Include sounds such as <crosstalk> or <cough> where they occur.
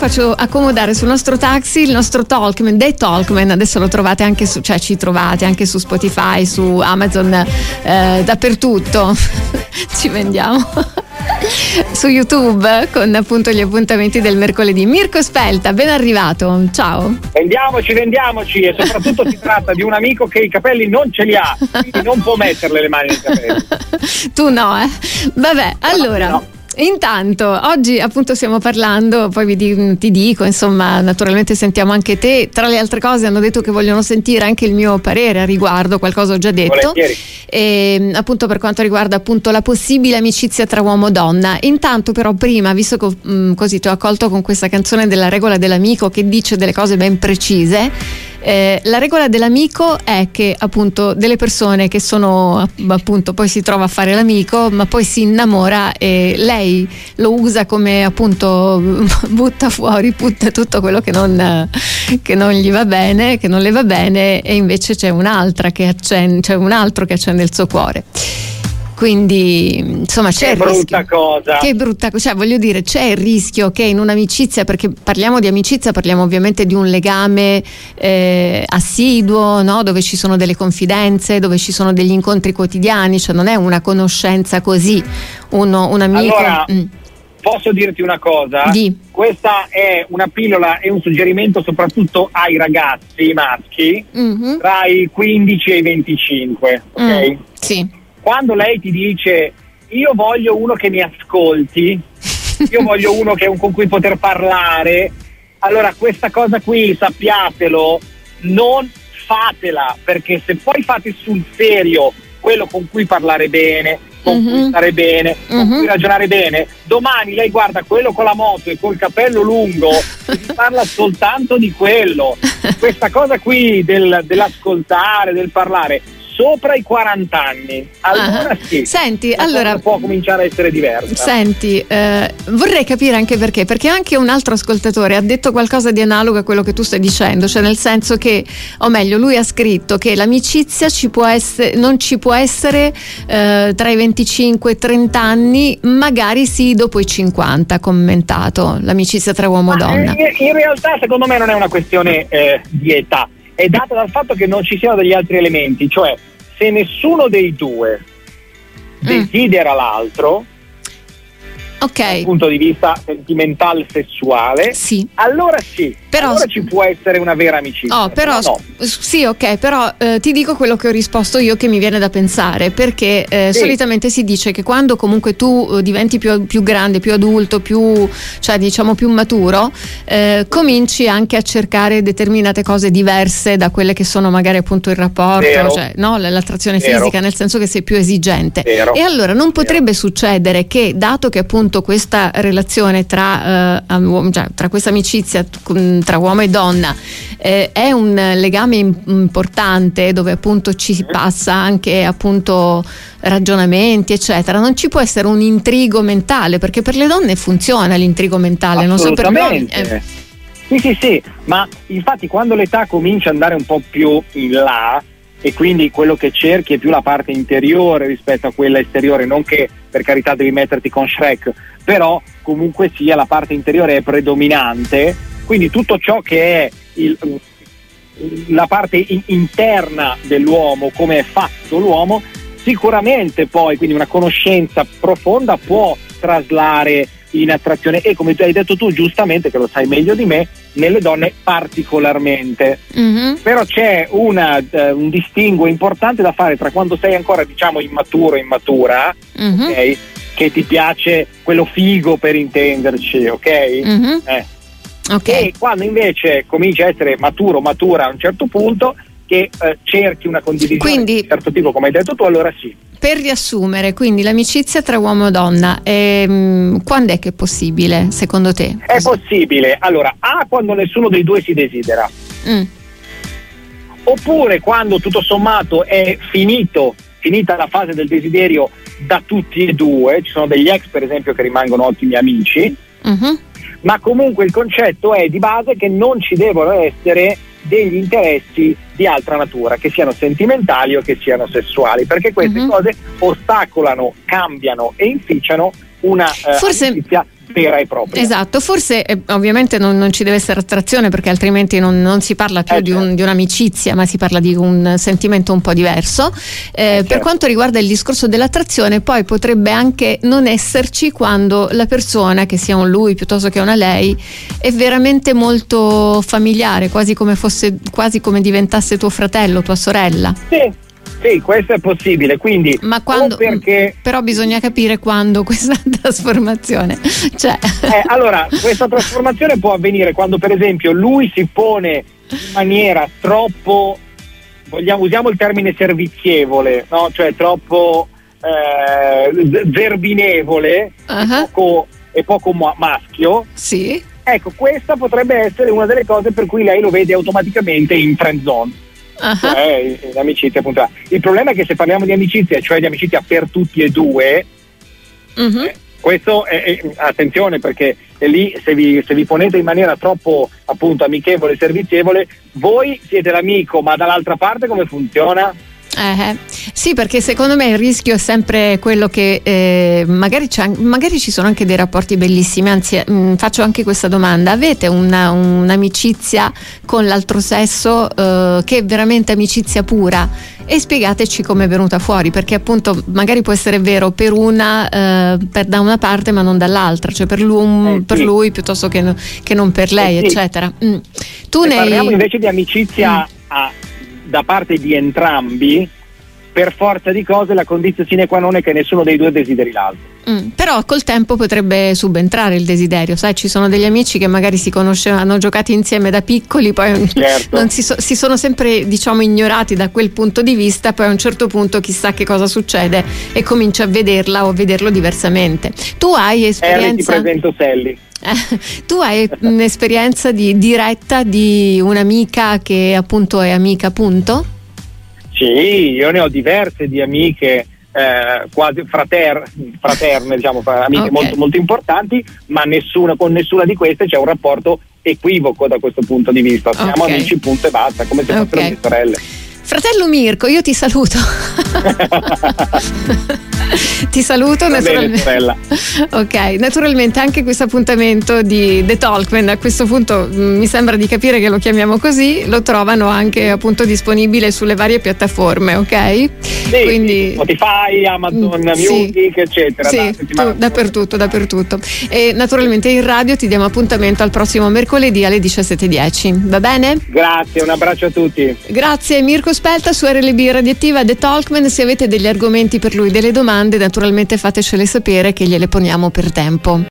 Faccio accomodare sul nostro taxi il nostro Talkman, The Talkman, adesso lo trovate anche su, cioè ci trovate anche su Spotify, su Amazon, eh, dappertutto. <laughs> ci vendiamo. su YouTube con appunto gli appuntamenti del mercoledì. Mirko Spelta, ben arrivato, ciao. Vendiamoci, vendiamoci e soprattutto si tratta di un amico che i capelli non ce li ha, quindi non può metterle le mani nei capelli. <laughs> tu no, eh? Vabbè, allora... No. Intanto, oggi appunto stiamo parlando, poi vi, ti dico, insomma, naturalmente sentiamo anche te. Tra le altre cose hanno detto che vogliono sentire anche il mio parere a riguardo, qualcosa ho già detto. E, appunto per quanto riguarda appunto la possibile amicizia tra uomo e donna. Intanto però prima, visto che mh, così ti ho accolto con questa canzone della regola dell'amico che dice delle cose ben precise, eh, la regola dell'amico è che appunto delle persone che sono appunto poi si trova a fare l'amico ma poi si innamora e lei lo usa come appunto <laughs> butta fuori butta tutto quello che non, che non gli va bene che non le va bene e invece c'è un'altra che accende c'è un altro che accende il suo cuore quindi, insomma, c'è che il rischio. Brutta cosa. Che brutta cosa. Cioè, voglio dire, c'è il rischio che in un'amicizia, perché parliamo di amicizia, parliamo ovviamente di un legame eh, assiduo, no? dove ci sono delle confidenze, dove ci sono degli incontri quotidiani, cioè non è una conoscenza così, uno, un amico. Allora, mm. Posso dirti una cosa? Di. Questa è una pillola e un suggerimento soprattutto ai ragazzi maschi mm-hmm. tra i 15 e i 25, ok? Mm, sì quando lei ti dice io voglio uno che mi ascolti, io voglio uno che, con cui poter parlare, allora questa cosa qui sappiatelo, non fatela, perché se poi fate sul serio quello con cui parlare bene, con uh-huh. cui mhm. stare bene, uh-huh. con cui mhm. ragionare bene, domani lei guarda quello con la moto e col capello lungo <laughs> e parla soltanto di quello. Questa cosa qui del, dell'ascoltare, del parlare, sopra i 40 anni. Allora ah. sì. Senti, allora può cominciare a essere diversa. Senti, eh, vorrei capire anche perché, perché anche un altro ascoltatore ha detto qualcosa di analogo a quello che tu stai dicendo, cioè nel senso che, o meglio, lui ha scritto che l'amicizia ci può essere, non ci può essere eh, tra i 25 e i 30 anni, magari sì dopo i 50, ha commentato l'amicizia tra uomo e donna. In, in, realtà secondo me non è una questione eh, di età, è data dal fatto che non ci siano degli altri elementi, cioè se nessuno dei due mm. desidera l'altro, okay. dal punto di vista sentimentale sessuale, sì. allora sì, però, allora ci può essere una vera amicizia. Oh, però, no. Sì, ok, però eh, ti dico quello che ho risposto io che mi viene da pensare, perché eh, sì. solitamente si dice che quando comunque tu eh, diventi più, più grande, più adulto, più, cioè diciamo più maturo, eh, cominci anche a cercare determinate cose diverse da quelle che sono magari appunto il rapporto, cioè, no, l'attrazione Vero. fisica, nel senso che sei più esigente. Vero. E allora non potrebbe succedere che, dato che appunto questa relazione tra, eh, cioè, tra questa amicizia tra uomo e donna eh, è un legame importante dove appunto ci passa anche appunto ragionamenti eccetera non ci può essere un intrigo mentale perché per le donne funziona l'intrigo mentale non so per noi eh. sì sì sì ma infatti quando l'età comincia ad andare un po' più in là e quindi quello che cerchi è più la parte interiore rispetto a quella esteriore, non che per carità devi metterti con Shrek, però comunque sia la parte interiore è predominante. Quindi tutto ciò che è il, la parte in, interna dell'uomo, come è fatto l'uomo, sicuramente poi quindi una conoscenza profonda può traslare in attrazione e come hai detto tu giustamente che lo sai meglio di me nelle donne particolarmente mm-hmm. però c'è una, uh, un distinguo importante da fare tra quando sei ancora diciamo immaturo immatura mm-hmm. okay, che ti piace quello figo per intenderci ok mm-hmm. eh Okay. E quando invece cominci a essere maturo, matura a un certo punto, che eh, cerchi una condivisione quindi, di un certo tipo, come hai detto tu, allora sì. Per riassumere, quindi l'amicizia tra uomo e donna, ehm, quando è che è possibile secondo te? È possibile, allora, A quando nessuno dei due si desidera, mm. oppure quando tutto sommato è finito, finita la fase del desiderio da tutti e due, ci sono degli ex per esempio che rimangono ottimi amici, mm-hmm ma comunque il concetto è di base che non ci devono essere degli interessi di altra natura, che siano sentimentali o che siano sessuali, perché queste mm-hmm. cose ostacolano, cambiano e inficiano una eh, Forse... amicizia vera e propria. Esatto, forse eh, ovviamente non, non, ci deve essere attrazione perché altrimenti non, non si parla più eh, di, un, certo. di, un'amicizia, ma si parla di un sentimento un po' diverso. Eh, eh, certo. Per quanto riguarda il discorso dell'attrazione, poi potrebbe anche non esserci quando la persona, che sia un lui piuttosto che una lei, è veramente molto familiare, quasi come fosse, quasi come diventasse tuo fratello, tua sorella. Sì. Sì, questo è possibile, quindi Ma quando, perché... però bisogna capire quando questa <laughs> trasformazione. Cioè... Eh, allora, questa trasformazione può avvenire quando per esempio lui si pone in maniera troppo, vogliamo, usiamo il termine servizievole, no? cioè troppo eh, zerbinevole uh-huh. e poco, e poco maschio. Sì. Ecco, questa potrebbe essere una delle cose per cui lei lo vede automaticamente in friend zone uh-huh. cioè in amicizia appunto. Il problema è che se parliamo di amicizia, cioè di amicizia per tutti e due, uh-huh. eh, questo è, è, attenzione perché è lì se vi, se vi, ponete in maniera troppo appunto amichevole, servizievole, voi siete l'amico, ma dall'altra parte come funziona? Eh, sì, perché secondo me il rischio è sempre quello che eh, magari, magari, ci sono anche dei rapporti bellissimi, anzi mh, mm, faccio anche questa domanda, avete una, un'amicizia con l'altro sesso eh, che è veramente amicizia pura? E spiegateci come è venuta fuori, perché appunto magari può essere vero per una, eh, per da una parte ma non dall'altra, cioè per lui, eh, per lui piuttosto che, che, non per lei, eh, sì. eccetera. Mm. Tu ne parliamo invece di amicizia mm. a da parte di entrambi, per forza di cose la condizione sine qua non è che nessuno dei due desideri l'altro. Mm, però col tempo potrebbe subentrare il desiderio, sai, ci sono degli amici che magari si conoscevano, hanno giocato insieme da piccoli, poi <laughs> certo. si, so, si, sono sempre diciamo ignorati da quel punto di vista, poi a un certo punto chissà che cosa succede e comincia a vederla o a vederlo diversamente. Tu hai esperienza... Eh, ti presento Sally. <laughs> tu hai un'esperienza di, diretta di un'amica che appunto è amica, punto? Sì, io ne ho diverse di amiche eh, quasi frater, fraterne, diciamo, amiche okay. molto, molto importanti, ma nessuna, con nessuna di queste c'è un rapporto equivoco da questo punto di vista. Siamo okay. amici, punto e basta, come se fossero okay. mie sorelle. Fratello Mirko, io ti saluto. <laughs> ti saluto naturalmente. Bene, ok, naturalmente anche questo appuntamento di The Talkman a questo punto mm, mi sembra di capire che lo chiamiamo così, lo trovano anche appunto disponibile sulle varie piattaforme, ok? Sì, Quindi Spotify, Amazon mm, Music, sì, eccetera. Sì, tu, dappertutto, dappertutto. E naturalmente in radio ti diamo appuntamento al prossimo mercoledì alle 17.10, va bene? Grazie, un abbraccio a tutti. Grazie Mirko Spelta su RLB Radioattiva The Talkman. Se avete degli argomenti per lui, delle domande, naturalmente fatecele sapere che gliele poniamo per tempo.